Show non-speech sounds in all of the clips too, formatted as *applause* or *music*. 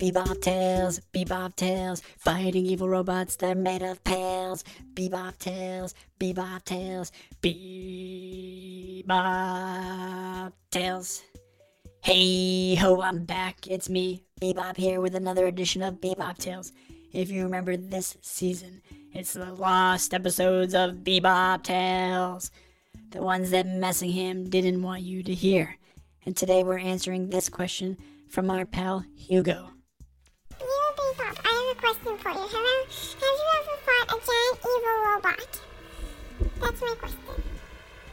BeeBop Tales, BeeBop Tales, fighting evil robots, they're made of pails. BeeBop Tales, BeeBop Tales, BeeBop Tales. Hey ho, I'm back. It's me, BeeBop here with another edition of BeeBop Tales. If you remember this season, it's the lost episodes of BeeBop Tales. The ones that Messingham didn't want you to hear. And today we're answering this question from our pal Hugo. Question for you. Hello? Have you ever fought a giant evil robot? That's my question.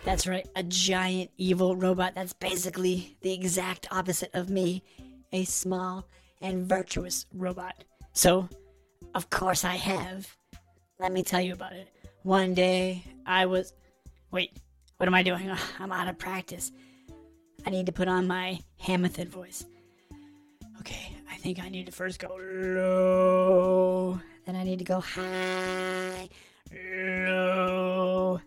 That's right, a giant evil robot that's basically the exact opposite of me, a small and virtuous robot. So, of course I have. Let me tell you about it. One day, I was. Wait, what am I doing? *laughs* I'm out of practice. I need to put on my Hamilton voice. Think I need to first go low. Then I need to go high, low,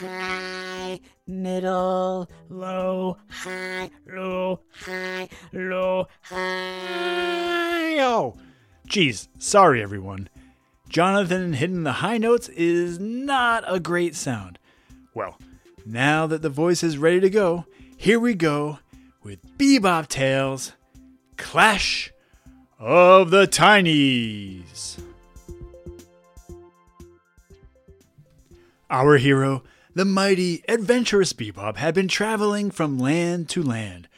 high, middle, low, high, low, high, low, high. Oh, geez, sorry everyone. Jonathan hitting the high notes is not a great sound. Well, now that the voice is ready to go, here we go with BeeBop Tales Clash of the Tinies. Our hero, the mighty, adventurous BeeBop, had been traveling from land to land.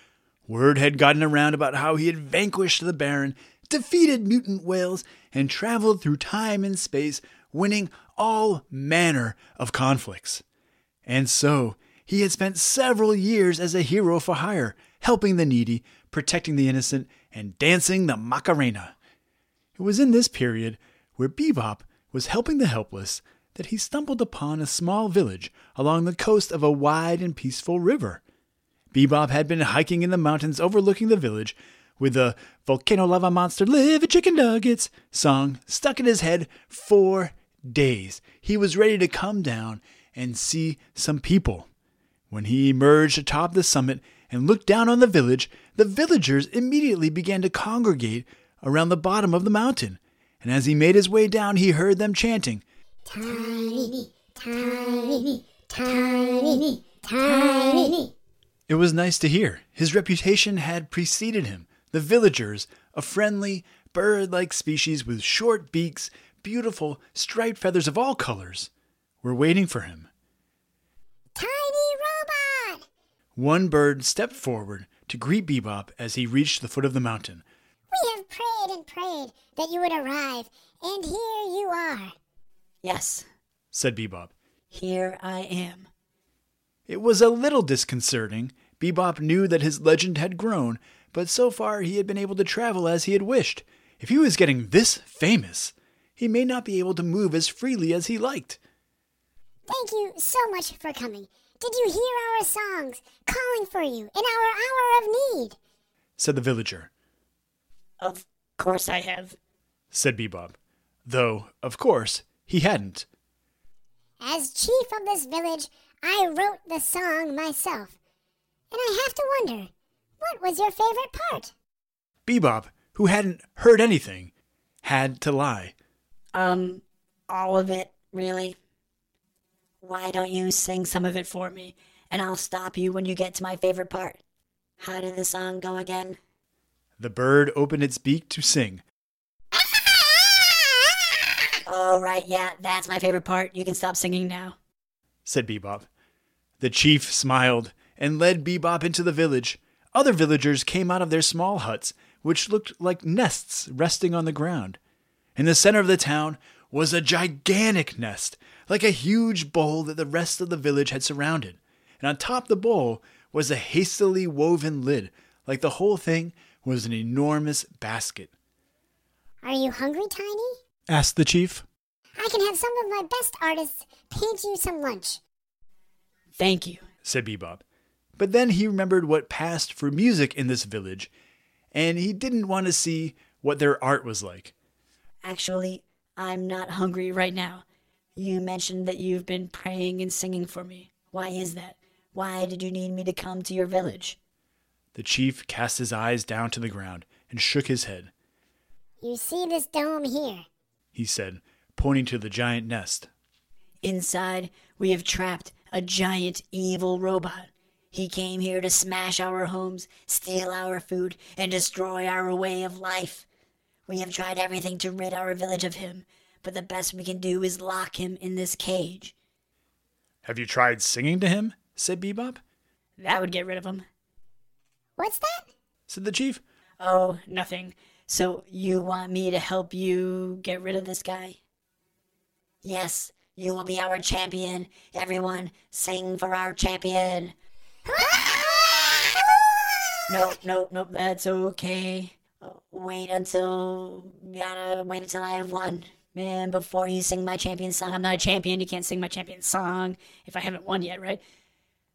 Word had gotten around about how he had vanquished the Baron, defeated mutant whales, and traveled through time and space, winning all manner of conflicts. And so, he had spent several years as a hero for hire, helping the needy, protecting the innocent, and dancing the Macarena. It was in this period where BeeBop was helping the helpless that he stumbled upon a small village along the coast of a wide and peaceful river. BeeBop had been hiking in the mountains overlooking the village with the Volcano Lava Monster Live Chicken Nuggets song stuck in his head for days. He was ready to come down and see some people. When he emerged atop the summit and looked down on the village, the villagers immediately began to congregate around the bottom of the mountain. And as he made his way down, he heard them chanting, Tiny, tiny, tiny, tiny. It was nice to hear. His reputation had preceded him. The villagers, a friendly, bird like species with short beaks, beautiful, striped feathers of all colors, were waiting for him. Tiny robot! One bird stepped forward to greet BeeBop as he reached the foot of the mountain. We have prayed and prayed that you would arrive, and here you are. Yes, Said BeeBop. here I am. It was a little disconcerting. BeeBop knew that his legend had grown, but so far he had been able to travel as he had wished. If he was getting this famous, he may not be able to move as freely as he liked. Thank you so much for coming. Did you hear our songs calling for you in our hour of need? Said the villager. Of course I have. Said BeeBop. Though, of course, he hadn't. As chief of this village, I wrote the song myself. And I have to wonder, what was your favorite part? BeeBop, who hadn't heard anything, had to lie. Um, all of it, really? Why don't you sing some of it for me, and I'll stop you when you get to my favorite part? How did the song go again? The bird opened its beak to sing. Oh, right, yeah, that's my favorite part. You can stop singing now. said BeeBop. The chief smiled and led BeeBop into the village. Other villagers came out of their small huts, which looked like nests resting on the ground. In the center of the town was a gigantic nest, like a huge bowl that the rest of the village had surrounded. And on top the bowl was a hastily woven lid, like the whole thing was an enormous basket. Are you hungry, Tiny? asked the chief. I can have some of my best artists paint you some lunch. Thank you. said BeeBop. But then he remembered what passed for music in this village, and he didn't want to see what their art was like. Actually, I'm not hungry right now. You mentioned that you've been praying and singing for me. Why is that? Why did you need me to come to your village? The chief cast his eyes down to the ground and shook his head. You see this dome here? He said, pointing to the giant nest. Inside, we have trapped a giant evil robot. He came here to smash our homes, steal our food, and destroy our way of life. We have tried everything to rid our village of him, but the best we can do is lock him in this cage. Have you tried singing to him? said BeeBop. That would get rid of him. What's that? said the chief. Oh, nothing. So you want me to help you get rid of this guy? Yes, you will be our champion. Everyone, sing for our champion. no, no, no, that's okay. Wait until, gotta wait until I have won. Man, before you sing my champion song, I'm not a champion, you can't sing my champion song if I haven't won yet, right?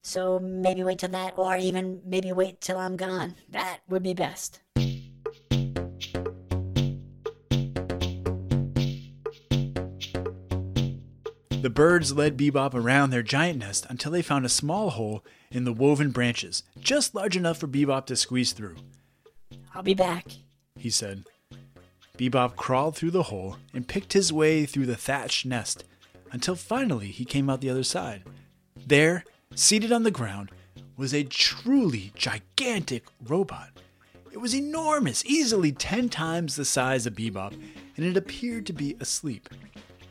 So maybe wait till that, or even maybe wait till I'm gone. That would be best. The birds led BeeBop around their giant nest until they found a small hole in the woven branches, just large enough for BeeBop to squeeze through. I'll be back. He said. BeeBop crawled through the hole and picked his way through the thatched nest until finally he came out the other side. There, seated on the ground, was a truly gigantic robot. It was enormous, easily 10 times the size of BeeBop, and it appeared to be asleep.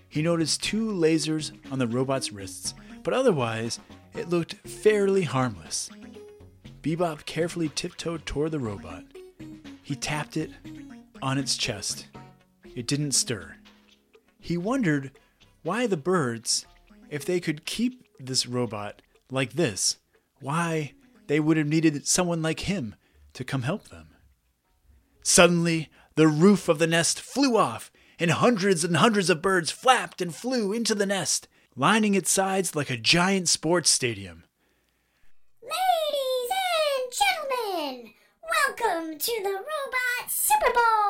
He noticed two lasers on the robot's wrists, but otherwise, it looked fairly harmless. BeeBop carefully tiptoed toward the robot. He tapped it on its chest. It didn't stir. He wondered why the birds, if they could keep this robot like this, why they would have needed someone like him to come help them. Suddenly, the roof of the nest flew off, and hundreds and hundreds of birds flapped and flew into the nest, lining its sides like a giant sports stadium. Ladies and gentlemen, welcome to the Robot Super Bowl!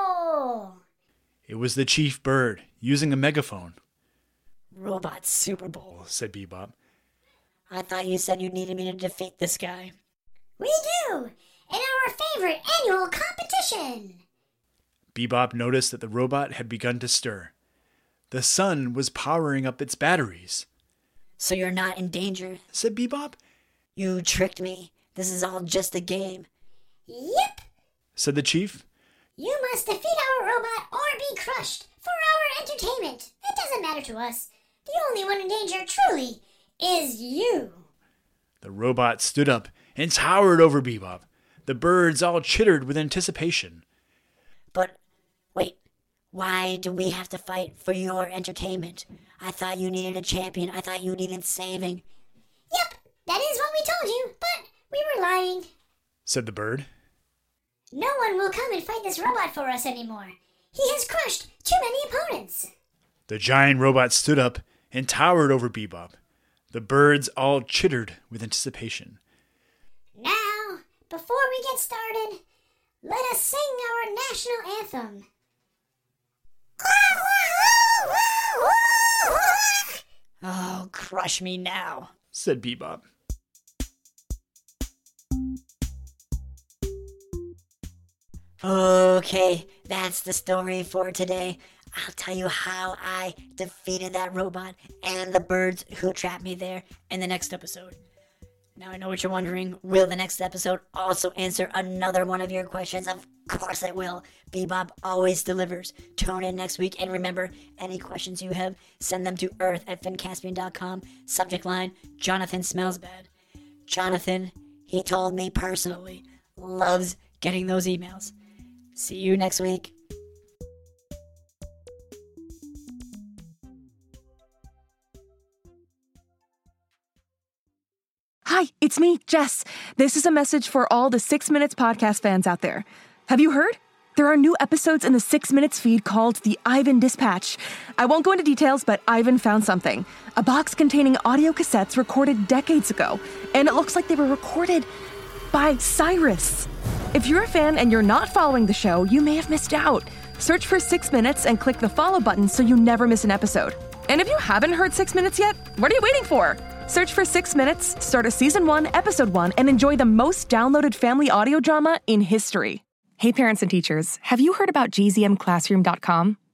It was the chief bird, using a megaphone, Robot Super Bowl. said BeeBop. I thought you said you needed me to defeat this guy. We do! In our favorite annual competition! BeeBop noticed that the robot had begun to stir. The sun was powering up its batteries, So you're not in danger. said BeeBop, You tricked me. This is all just a game. Yep! said the chief. You must defeat our robot or be crushed for our entertainment. It doesn't matter to us. The only one in danger, truly, is you. The robot stood up and towered over BeeBop. The birds all chittered with anticipation. But wait, why do we have to fight for your entertainment? I thought you needed a champion. I thought you needed saving. Yep, that is what we told you, but we were lying. said the bird. No one will come and fight this robot for us anymore. He has crushed too many opponents. The giant robot stood up and towered over BeeBop. The birds all chittered with anticipation. Now, before we get started, let us sing our national anthem. Oh, crush me now. said BeeBop. Okay, that's the story for today. I'll tell you how I defeated that robot and the birds who trapped me there in the next episode. Now I know what you're wondering. Will the next episode also answer another one of your questions? Of course it will. BeeBop always delivers. Tune in next week and remember, any questions you have, send them to earth at finncaspian.com. Subject line, Jonathan smells bad. Jonathan, he told me personally, loves getting those emails. See you next week. Hi, it's me, Jess. This is a message for all the Six Minutes podcast fans out there. Have you heard? There are new episodes in the Six Minutes feed called the Ivan Dispatch. I won't go into details, but Ivan found something a box containing audio cassettes recorded decades ago, and it looks like they were recorded by Cyrus. If you're a fan and you're not following the show, you may have missed out. Search for Six Minutes and click the follow button so you never miss an episode. And if you haven't heard Six Minutes yet, what are you waiting for? Search for Six Minutes, start a season one, episode one, and enjoy the most downloaded family audio drama in history. Hey, parents and teachers, have you heard about gzmclassroom.com?